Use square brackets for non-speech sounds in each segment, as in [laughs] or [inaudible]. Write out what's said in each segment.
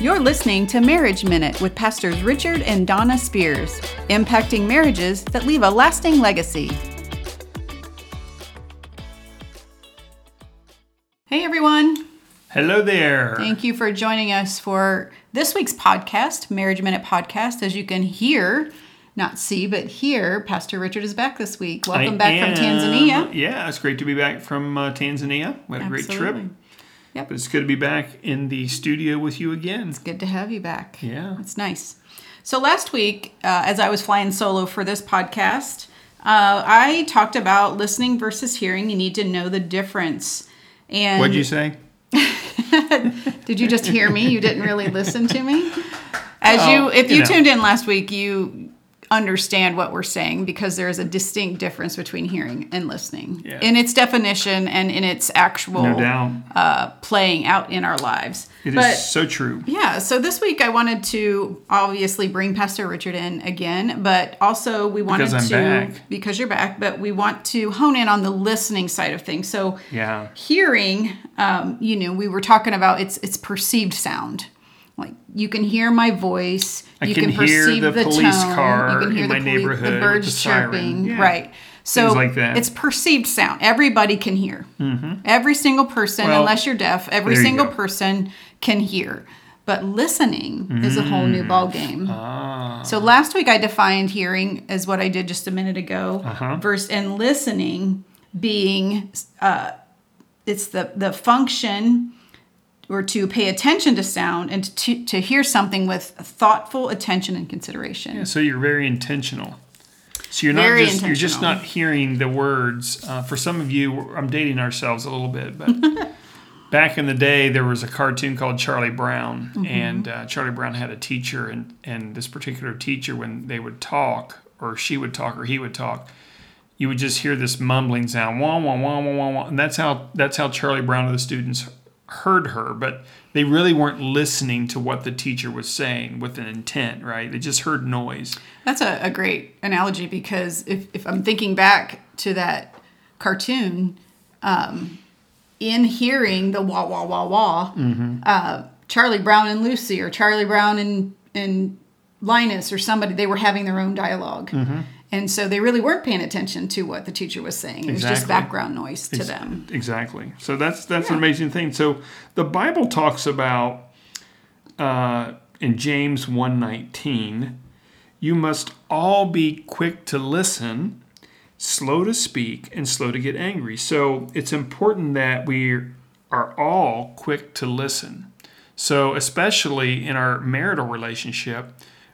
You're listening to Marriage Minute with Pastors Richard and Donna Spears, impacting marriages that leave a lasting legacy. Hey everyone. Hello there. Thank you for joining us for this week's podcast, Marriage Minute Podcast. As you can hear, not see, but hear, Pastor Richard is back this week. Welcome I back am- from Tanzania. Yeah, it's great to be back from uh, Tanzania. We had a great trip. Yep. But it's good to be back in the studio with you again. It's good to have you back. Yeah. It's nice. So last week, uh, as I was flying solo for this podcast, uh, I talked about listening versus hearing. You need to know the difference. And What'd you say? [laughs] did you just hear me? You didn't really listen to me. As Oh, you, if you you know. tuned in last week, you understand what we're saying because there is a distinct difference between hearing and listening Yeah. in its definition and in its actual No uh, playing out in our lives. It is but so true. yeah, so this week I wanted to obviously bring Pastor Richard in again, but also we wanted Because I'm to back. because you're back, but we want to hone in on the listening side of things. So Yeah. hearing, um, you know, we were talking about it's it's perceived sound. Like you can hear my voice, I you can can, hear perceive the the, police tone, car you can hear in the, my poli- neighborhood the birds chirping, Yeah. right? So like that. it's perceived sound. Everybody can hear. Every single person, Well, unless you're deaf, every single person can hear. But listening is a whole new ball game. Ah. So last week I defined hearing as what I did just a minute ago, Uh-huh. versus and listening being uh, it's the the function or to pay attention to sound and to, to hear something with thoughtful attention and consideration. Yeah, So you're very intentional. So you're not just you're just not hearing the words. Uh, for some of you, I'm dating ourselves a little bit, but [laughs] back in the day, there was a cartoon called Charlie Brown, Mm-hmm. and uh, Charlie Brown had a teacher, and and this particular teacher, when they would talk, or she would talk, or he would talk, you would just hear this mumbling sound, wah wah wah wah wah, wah. and that's how that's how Charlie Brown and the students heard her, but they really weren't listening to what the teacher was saying with an intent, right? They just heard noise. That's a, a great analogy because if, if I'm thinking back to that cartoon, um, in hearing the wah wah wah wah, uh, Charlie Brown and Lucy or Charlie Brown and and Linus or somebody, they were having their own dialog And so they really weren't paying attention to what the teacher was saying. It was just background noise to Ex- them. Exactly. So that's that's an amazing thing. So the Bible talks about uh, in James one nineteen, you must all be quick to listen, slow to speak, and slow to get angry. So it's important that we are all quick to listen. So especially in our marital relationship,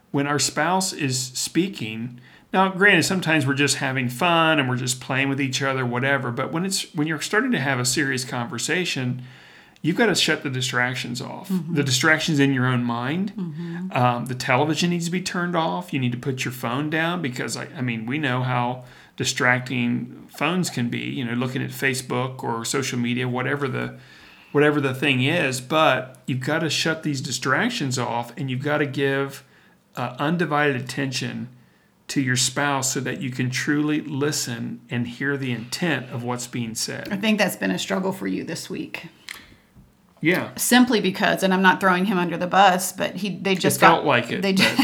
when our spouse is speaking. Now, granted, sometimes we're just having fun and we're just playing with each other, whatever. But when it's when you're starting to have a serious conversation, you've got to shut the distractions off. The distractions in your own mind. Um, the television needs to be turned off. You need to put your phone down because I, I mean we know how distracting phones can be. You know, looking at Facebook or social media, whatever the whatever the thing is. But you've got to shut these distractions off, and you've got to give uh, undivided attention to your spouse so that you can truly listen and hear the intent of what's being said. I think that's been a struggle for you this week. Yeah. Simply because, and I'm not throwing him under the bus, but he they just got felt like it, They just,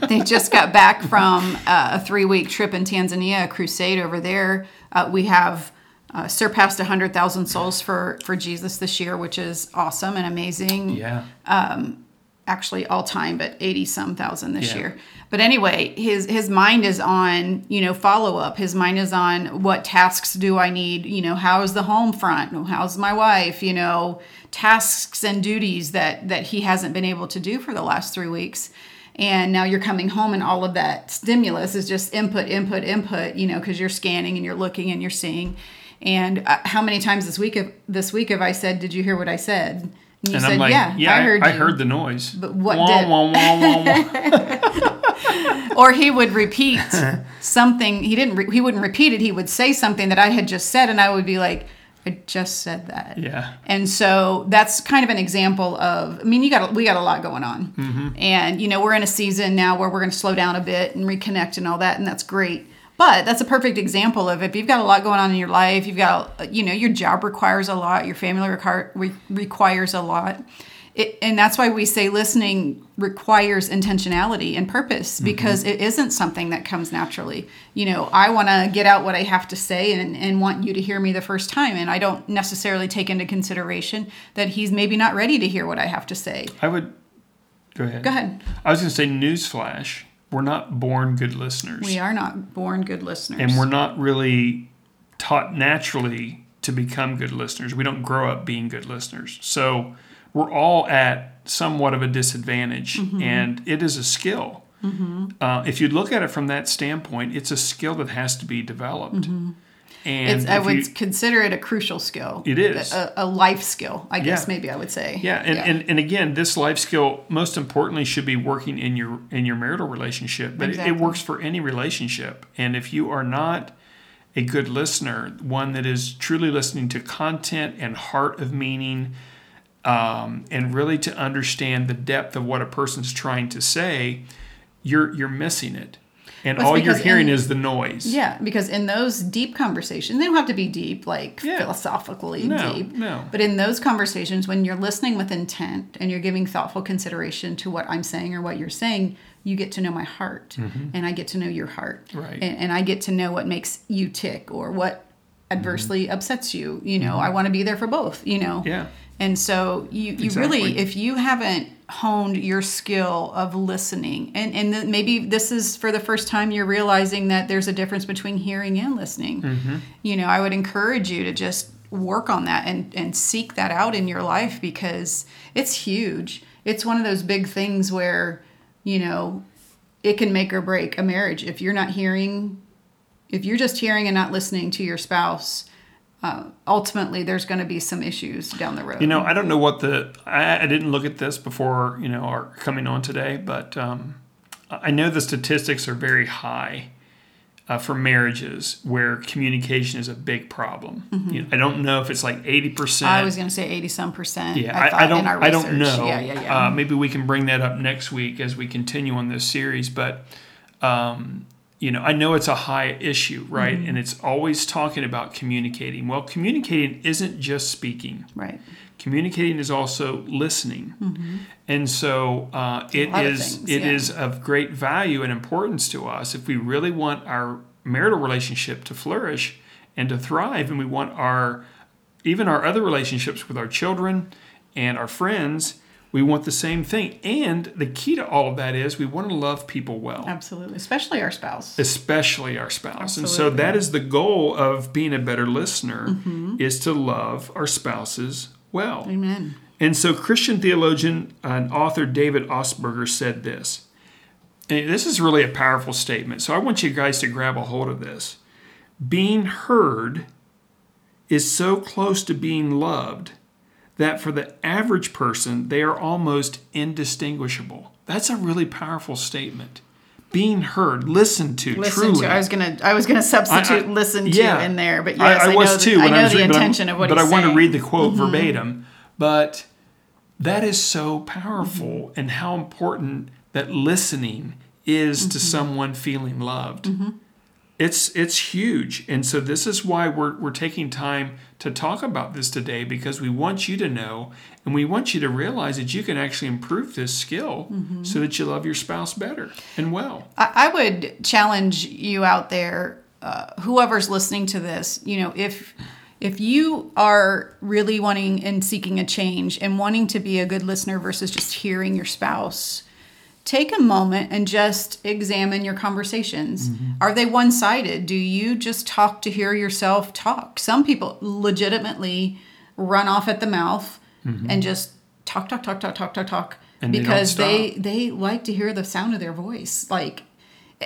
[laughs] they just got back from uh, a three week trip in Tanzania, a crusade over there. Uh, we have uh, surpassed 100,000 souls for for Jesus this year, which is awesome and amazing. Yeah. Actually all time, but 80 some thousand this Yeah. year. But anyway, his his mind is on, you know, follow up. His mind is on what tasks do I need, you know, how is the home front? How's my wife, you know, tasks and duties that that he hasn't been able to do for the last 3 weeks. And now you're coming home and all of that stimulus is just input input input, you know, cuz you're scanning and you're looking and you're seeing. And uh, how many times this week of this week have I said, "Did you hear what I said?" And you And said, I'm like, "Yeah, yeah, I heard I, you." heard the noise. But what wah, did- wah, wah. [laughs] or he would repeat [laughs] something he didn't re- he wouldn't repeat it he would say something that i had just said and i would be like i just said that Yeah. and so that's kind of an example of i mean you got we got a lot going on Mm-hmm. and you know we're in a season now where we're going to slow down a bit and reconnect and all that and that's great but that's a perfect example of if you've got a lot going on in your life you've got you know your job requires a lot your family require, requires a lot it, and that's why we say listening requires intentionality and purpose mm-hmm. because it isn't something that comes naturally. You know, I want to get out what I have to say and, and want you to hear me the first time. And I don't necessarily take into consideration that he's maybe not ready to hear what I have to say. I would go ahead. Go ahead. I was going to say, newsflash: we're not born good listeners, We are not born good listeners. and we're not really taught naturally to become good listeners. We don't grow up being good listeners, so we're all at somewhat of a disadvantage, Mm-hmm. and it is a skill. Uh, if you look at it from that standpoint, it's a skill that has to be developed. Mm-hmm. It's, I would you- consider it a crucial skill. It is. A, a life skill, I guess Yeah. maybe I would say. Yeah, and, And, and again, this life skill most importantly should be working in your in your marital relationship, but it, it works for any relationship. And if you are not a good listener, one that is truly listening to content and heart of meaning, um, and really to understand the depth of what a person's trying to say, you're you're missing it, and all you're hearing in- is the noise. Yeah, because in those deep conversations, they don't have to be deep, like Yeah. philosophically No, deep. no. But in those conversations, when you're listening with intent and you're giving thoughtful consideration to what I'm saying or what you're saying, you get to know my heart, and I get to know your heart, Mm-hmm. Right. And, and I get to know what makes you tick or what adversely Mm-hmm. upsets you. You know, I want to be there for both. You know. Yeah. And so you, you Exactly. really, if you haven't honed your skill of listening, and, and th- maybe this is for the first time you're realizing that there's a difference between hearing and listening, Mm-hmm. you know, I would encourage you to just work on that and, and seek that out in your life because it's huge. It's one of those big things where, you know, it can make or break a marriage. If you're not hearing, if you're just hearing and not listening to your spouse, uh, ultimately there's going to be some issues down the road. You know, I don't know what the I, I didn't look at this before you know our coming on today, but um, I know the statistics are very high uh, for marriages where communication is a big problem. You know, I don't know if it's like eighty percent. Mm-hmm. I was going to say 80 some percent. Yeah, I, I, thought I don't. in our I don't know. Yeah, yeah, yeah. Uh, maybe we can bring that up next week as we continue on this series. But um, you know, I know it's a high issue, right? Mm-hmm. And it's always talking about communicating. Well, communicating isn't just speaking. right. Communicating is also listening, and so uh, it Mm-hmm. of things, it yeah. is of great value and importance to us if we really want our marital relationship to flourish and to thrive, and we want our even our other relationships with our children and our friends. We want the same thing, and the key to all of that is we want to love people well Absolutely. Especially our spouse. especially our spouse. And so that is the goal of being a better listener mm-hmm. is to love our spouses well. Amen. And so Christian theologian and author David Augsburger said this. And this is really a powerful statement. So I want you guys to grab a hold of this. Being heard is so close to being loved that for the average person, they are almost indistinguishable. That's a really powerful statement. Being heard, listened to, Listen truly. to. I was gonna. I was gonna [laughs] substitute I- I- listen to yeah. in there, but yes, I, I, was know. too. The, I know was the reading, intention of what But I want to read the quote Mm-hmm. verbatim. But that is so powerful, and how important that listening is Mm-hmm. to someone feeling loved. It's it's huge, and so this is why we're we're taking time to talk about this today because we want you to know, and we want you to realize that you can actually improve this skill Mm-hmm. so that you love your spouse better and well. I, I would challenge you out there, uh, whoever's listening to this. You know, if if you are really wanting and seeking a change and wanting to be a good listener versus just hearing your spouse, take a moment and just examine your conversations. Mm-hmm. Are they one sided? Do you just talk to hear yourself talk? Some people legitimately run off at the mouth mm-hmm. and just talk, talk, talk, talk, talk, talk, talk. And because they, stop. they like to hear the sound of their voice, like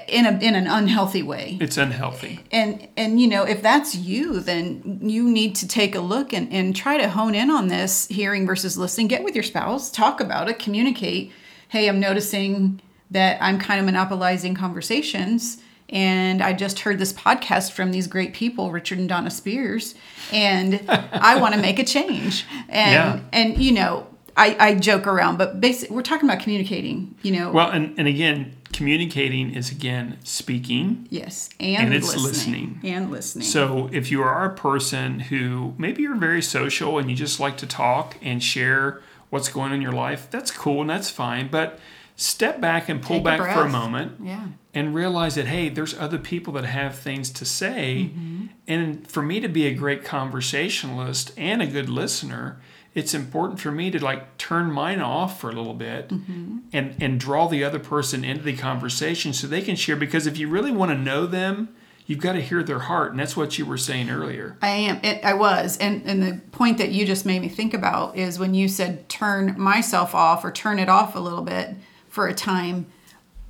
in a in an unhealthy way It's unhealthy. and and you know if that's you then you need to take a look and, and try to hone in on this hearing versus listening get with your spouse talk about it communicate hey i'm noticing that i'm kind of monopolizing conversations and i just heard this podcast from these great people richard and donna spears and [laughs] i want to make a change and Yeah. and you know I, I joke around but basically we're talking about communicating you know Well, and, and again, communicating is again speaking. yes and, and it's listening, listening. and listening So if you are a person who maybe you're very social and you just like to talk and share what's going on in your life, that's cool and that's fine. But step back and pull Take a back for a moment Yeah. and realize that hey there's other people that have things to say mm-hmm. and for me to be a great conversationalist and a good listener it's important for me to like turn mine off for a little bit mm-hmm. and and draw the other person into the conversation so they can share because if you really want to know them you've got to hear their heart and that's what you were saying earlier I am. It, I was, and and the point that you just made me think about is when you said turn myself off or turn it off a little bit for a time.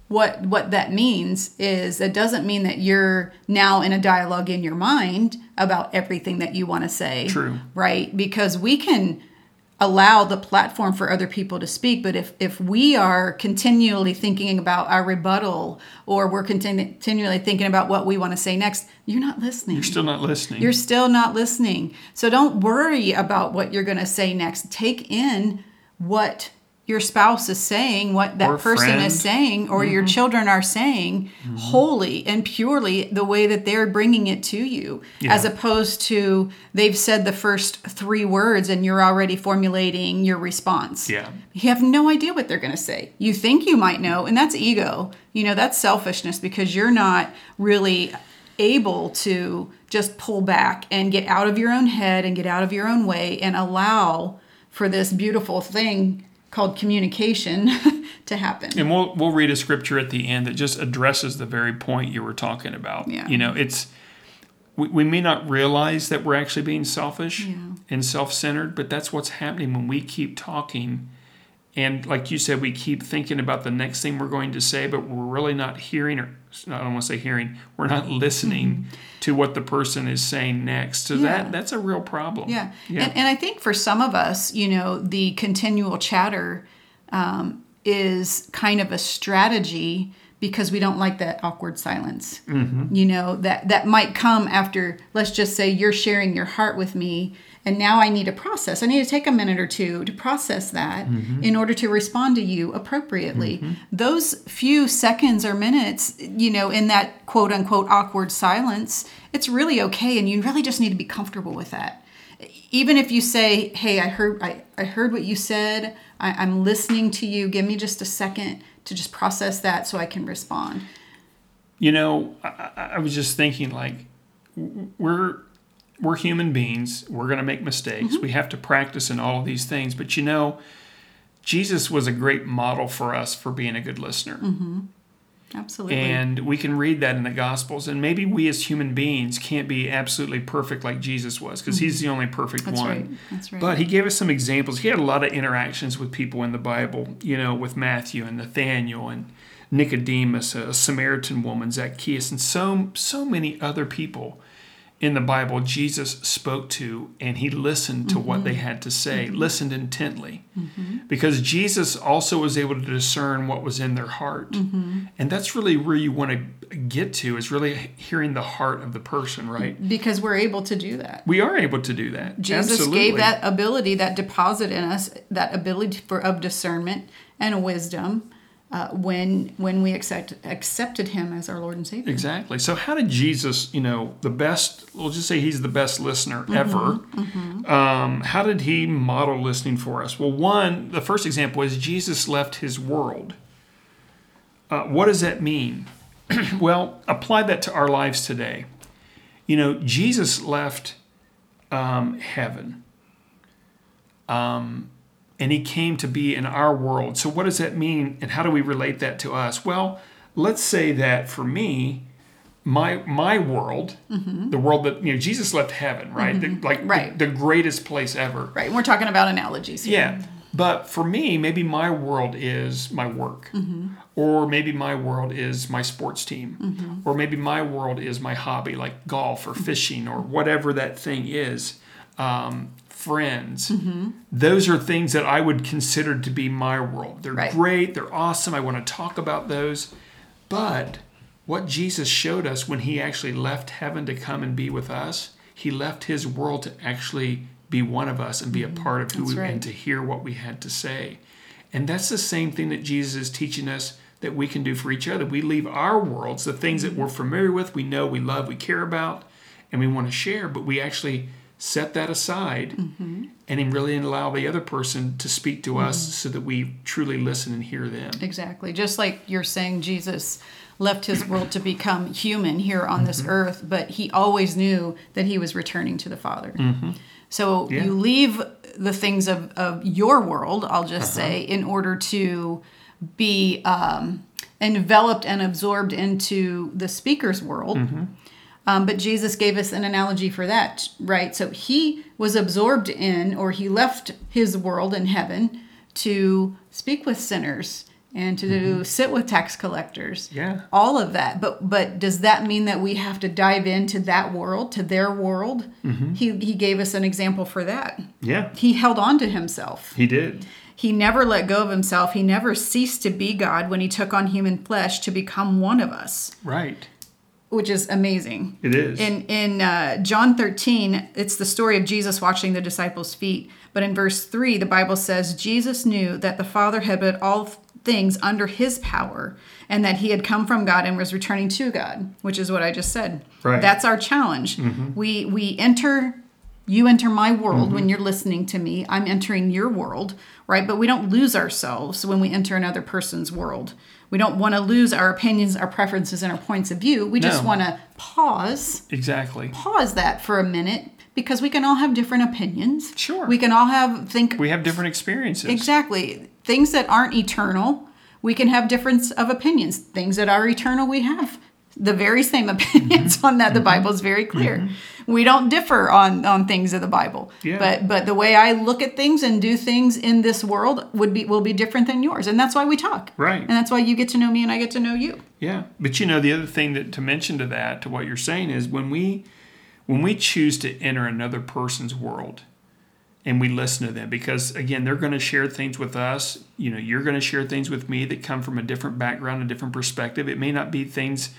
What what that means is it doesn't mean that you're now in a dialogue in your mind about everything that you want to say. True. Right? Because we can allow the platform for other people to speak but if if we are continually thinking about our rebuttal or we're continu- continually thinking about what we want to say next you're not listening you're still not listening you're still not listening. So don't worry about what you're going to say next. Take in what your spouse is saying, what that Or person friend. is saying, or your mm-hmm. children are saying mm-hmm. wholly and purely the way that they're bringing it to you, as opposed to they've said the first three words and you're already formulating your response. yeah You have no idea what they're going to say. You think you might know, and that's ego. You know, that's selfishness because you're not really able to just pull back and get out of your own head and get out of your own way and allow for this beautiful thing called communication [laughs] to happen. And we'll we'll read a scripture at the end that just addresses the very point you were talking about. Yeah. You know, it's we, we may not realize that we're actually being selfish Yeah. and self-centered, but that's what's happening when we keep talking and like you said, we keep thinking about the next thing we're going to say, but we're really not hearing or I don't want to say hearing, we're not listening to what the person is saying next. So Mm-hmm. Yeah. that that's a real problem. Yeah. Yeah. And, and I think for some of us, you know, the continual chatter um, is kind of a strategy because we don't like that awkward silence. Mm-hmm. You know, that, that might come after, let's just say you're sharing your heart with me. And now I need to process. I need to take a minute or two to process that Mm-hmm. in order to respond to you appropriately. Those few seconds or minutes, you know, in that quote unquote awkward silence, it's really okay. And you really just need to be comfortable with that even if you say hey i heard i, I heard what you said I, i'm listening to you give me just a second to just process that so i can respond You know, I I was just thinking like we're we're human beings. We're going to make mistakes. Mm-hmm. We have to practice in all of these things. But you know, Jesus was a great model for us for being a good listener. Mm-hmm. absolutely And we can read that in the Gospels. And maybe we as human beings can't be absolutely perfect like Jesus was because he's the only perfect Mm-hmm. that's one. right that's right But he gave us some examples. He had a lot of interactions with people in the Bible, you know, with Matthew and Nathaniel and Nicodemus, a Samaritan woman, Zacchaeus, and so so many other people in the Bible Jesus spoke to and he listened to what they mm-hmm. had to say, mm-hmm. listened intently. Mm-hmm. Because Jesus also was able to discern what was in their heart. And that's really where you want to get to is really hearing the heart of the person, right? because we're able to do that We are able to do that. jesus Absolutely. gave that ability that deposit in us that ability for of discernment and wisdom uh, when when we accept, accepted him as our lord and savior Exactly. So, how did Jesus, you know, the best, we'll just say he's the best listener ever. Um, how did he model listening for us? Well, one, the first example is Jesus left his world. Uh, what does that mean? [clears throat] well, apply that to our lives today. You know, Jesus left um, heaven. Um, and he came to be in our world. So, what does that mean, and how do we relate that to us? Well, let's say that for me, my my world, the world that you know, Jesus left heaven, right? The, like the- Right. The, greatest place ever. right and we're talking about analogies here. Yeah. But for me, maybe my world is my work. Mm-hmm. Or maybe my world is my sports team. Mm-hmm. Or maybe my world is my hobby, like golf or fishing or whatever that thing is. Um, friends. Mm-hmm. Those are things that I would consider to be my world. They're Right. great, they're awesome. I want to talk about those. But what Jesus showed us when he actually left heaven to come and be with us, he left his world to actually be one of us and be a part of who That's we right. and to hear what we had to say. And that's the same thing that Jesus is teaching us that we can do for each other. We leave our worlds, the things that we're familiar with, we know, we love, we care about, and we want to share, but we actually set that aside Mm-hmm. and really allow the other person to speak to us mm-hmm. so that we truly listen and hear them. Exactly. Just like you're saying, Jesus left his world to become human here on this mm-hmm. earth, but he always knew that he was returning to the Father. Mm-hmm. So Yeah. you leave the things of, of your world, I'll just uh-huh. say, in order to be um, enveloped and absorbed into the speaker's world. Um, but Jesus gave us an analogy for that, right? So he was absorbed in, or he left his world in heaven to speak with sinners and to sit with tax collectors. Yeah. All of that. But but does that mean that we have to dive into that world, to their world? He he gave us an example for that. Yeah, He held on to himself. he did. He never let go of himself. He never ceased to be God when he took on human flesh to become one of us, Right. Which is amazing. It is. In in uh, John 13, it's the story of Jesus washing the disciples' feet. But in verse 3, the Bible says Jesus knew that the Father had put all things under his power and that he had come from God and was returning to God, which is what I just said. Right. That's our challenge. We we enter you enter my world Mm-hmm. when you're listening to me. I'm entering your world, right? But we don't lose ourselves when we enter another person's world. We don't want to lose our opinions, our preferences, and our points of view. We just want to pause exactly. pause that for a minute because we can all have different opinions. Sure. We can all have think We have different experiences. exactly things that aren't eternal. We can have difference of opinions. Things that are eternal, we have the very same [laughs] opinions Mm-hmm. on that. The Bible is very clear. We don't differ on on things of the Bible. Yeah. But but the way I look at things and do things in this world would be will be different than yours, and that's why we talk. Right. And that's why you get to know me and I get to know you. Yeah, but you know the other thing that to mention to that to what you're saying is when we when we choose to enter another person's world and we listen to them because again they're going to share things with us you know you're going to share things with me that come from a different background a different perspective it may not be things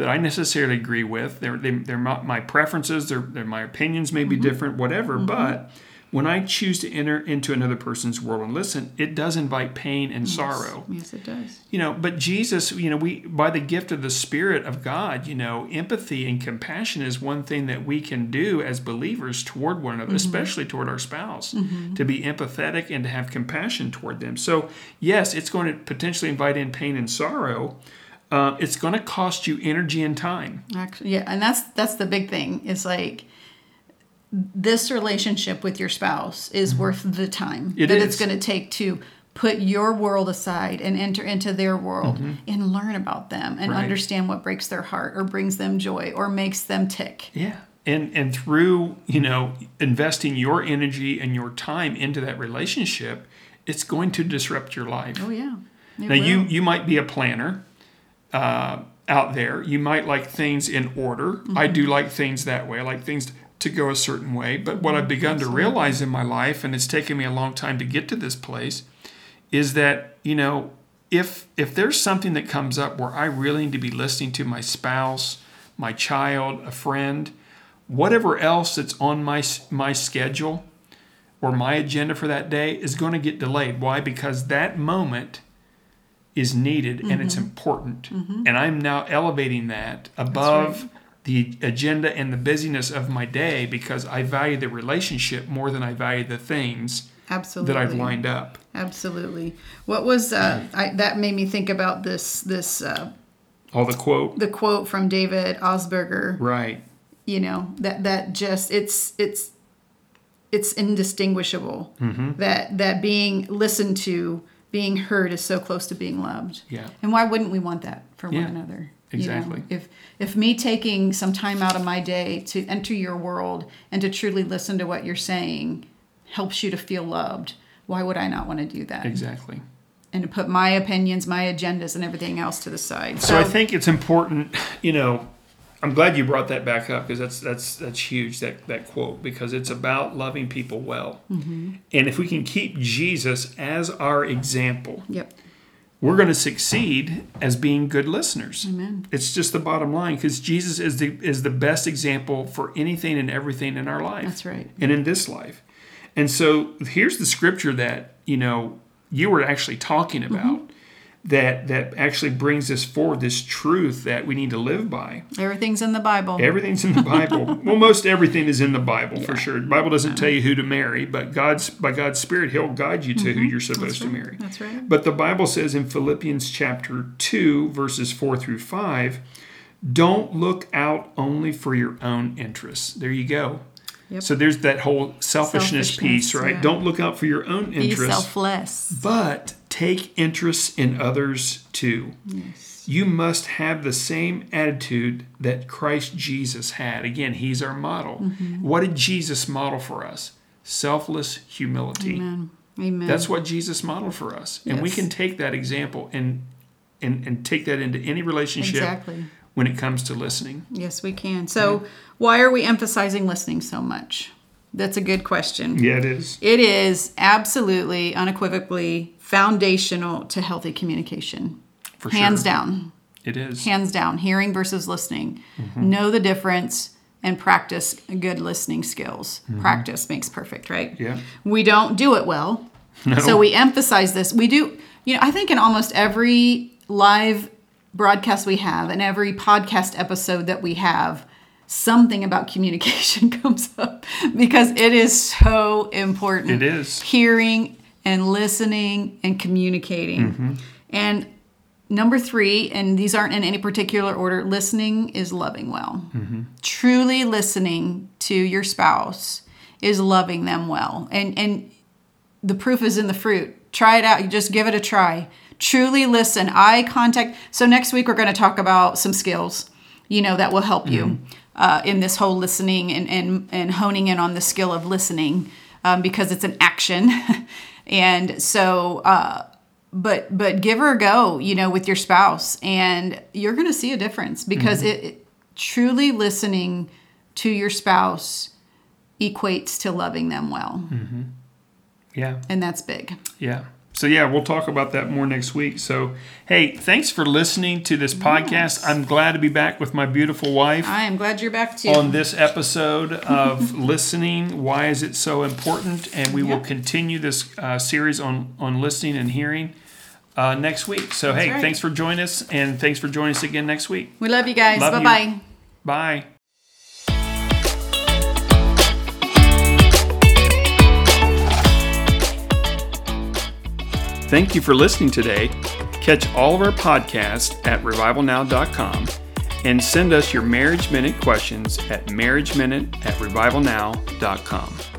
that i necessarily agree with. They're, they, they're my, my preferences they're, they're my opinions may be mm-hmm. different whatever mm-hmm. but when i choose to enter into another person's world and listen it does invite pain and sorrow. Yes, it does. you know but jesus you know we by the gift of the spirit of god you know empathy and compassion is one thing that we can do as believers toward one another mm-hmm. especially toward our spouse to be empathetic and to have compassion toward them. So yes it's going to potentially invite in pain and sorrow uh, it's going to cost you energy and time Actually, yeah, and that's that's the big thing. It's like this relationship with your spouse is worth the time Mm-hmm. It that is. it's going to take to put your world aside and enter into their world and learn about them and Mm-hmm. Right. understand what breaks their heart or brings them joy or makes them tick. Yeah. And and through, you know, investing your energy and your time into that relationship, it's going to disrupt your life. Oh yeah. It Now you you might be a planner uh, out there. You might like things in order. I do like things that way. I like things to go a certain way. But what I've begun to realize in my life, and it's taken me a long time to get to this place, is that you know if if there's something that comes up where I really need to be listening to my spouse, my child, a friend, whatever else that's on my my schedule or my agenda for that day is going to get delayed. Why? Because that moment is needed and it's important. And I'm now elevating that above the agenda and the busyness of my day because I value the relationship more than I value the things absolutely that I've lined up. Absolutely. What was uh, I, that made me think about this this uh, All the quote. the quote from David Augsburger. Right. you know that that just it's it's it's indistinguishable Mm-hmm. that that being listened to being heard is so close to being loved Yeah. and why wouldn't we want that for Yeah, one another you know? exactly. if if me taking some time out of my day to enter your world and to truly listen to what you're saying helps you to feel loved why would i not want to do that Exactly. and to put my opinions my agendas and everything else to the side So I think it's important, you know, I'm glad you brought that back up because that's that's that's huge that that quote because it's about loving people well. Mm-hmm. And if we can keep Jesus as our example, yep we're going to succeed as being good listeners. Amen. It's just the bottom line because Jesus is the is the best example for anything and everything in our life. That's right. And in this life. And so here's the scripture that, you know, you were actually talking Mm-hmm. That that actually brings us forward this truth that we need to live by. Everything's in the Bible. Everything's in the Bible. [laughs] well, most everything is in the Bible for sure. The Bible doesn't tell you who to marry, but God's by God's Spirit, He'll guide you to who you're supposed to marry. Mm-hmm. That's right. But the Bible says in Philippians chapter 2, verses 4 through 5, don't look out only for your own interests. There you go. Yep. So there's that whole selfishness, piece, right? yeah. Don't look out for your own Be interests, selfless. but take interest in others too. Yes. You must have the same attitude that Christ Jesus had. Again, he's our model. Mm-hmm. What did Jesus model for us? Selfless humility. Amen. Amen. That's what Jesus modeled for us. And we can take that example and, and and take that into any relationship exactly. when it comes to listening. Yes, we can. So, why are we emphasizing listening so much? That's a good question. Yeah, it is. It is absolutely, unequivocally foundational to healthy communication. For Hands sure. down. It is. Hands down. Hearing versus listening. Mm-hmm. Know the difference and practice good listening skills. Practice makes perfect, right? Mm-hmm. Yeah. We don't do it well. No. So we emphasize this. We do, you know, I think in almost every live broadcast we have and every podcast episode that we have, something about communication [laughs] comes up because it is so important. It is. Hearing and listening and communicating. Mm-hmm. And number three, and these aren't in any particular order, listening is loving well. Mm-hmm. Truly listening to your spouse is loving them well. And and the proof is in the fruit. Try it out. You just give it a try. Truly listen. Eye contact. So next week we're going to talk about some skills, you know, that will help you uh, in this whole listening and, and and honing in on the skill of listening um, because it's an action. [laughs] and so, uh, but but give her a go, you know, with your spouse, and you're going to see a difference because it, it truly listening to your spouse equates to loving them well Yeah. and that's big. Yeah. So yeah, we'll talk about that more next week. So hey, thanks for listening to this podcast. I'm glad to be back with my beautiful wife I am glad you're back too. on this episode of [laughs] listening. Why is it so important? And we will continue this uh, series on on listening and hearing uh, next week. So hey, right. thanks for joining us, and thanks for joining us again next week. we love you guys. Bye bye. Bye. Thank you for listening today. Catch all of our podcasts at revivalnow.com and send us your Marriage Minute questions at marriageminute at revivalnow.com.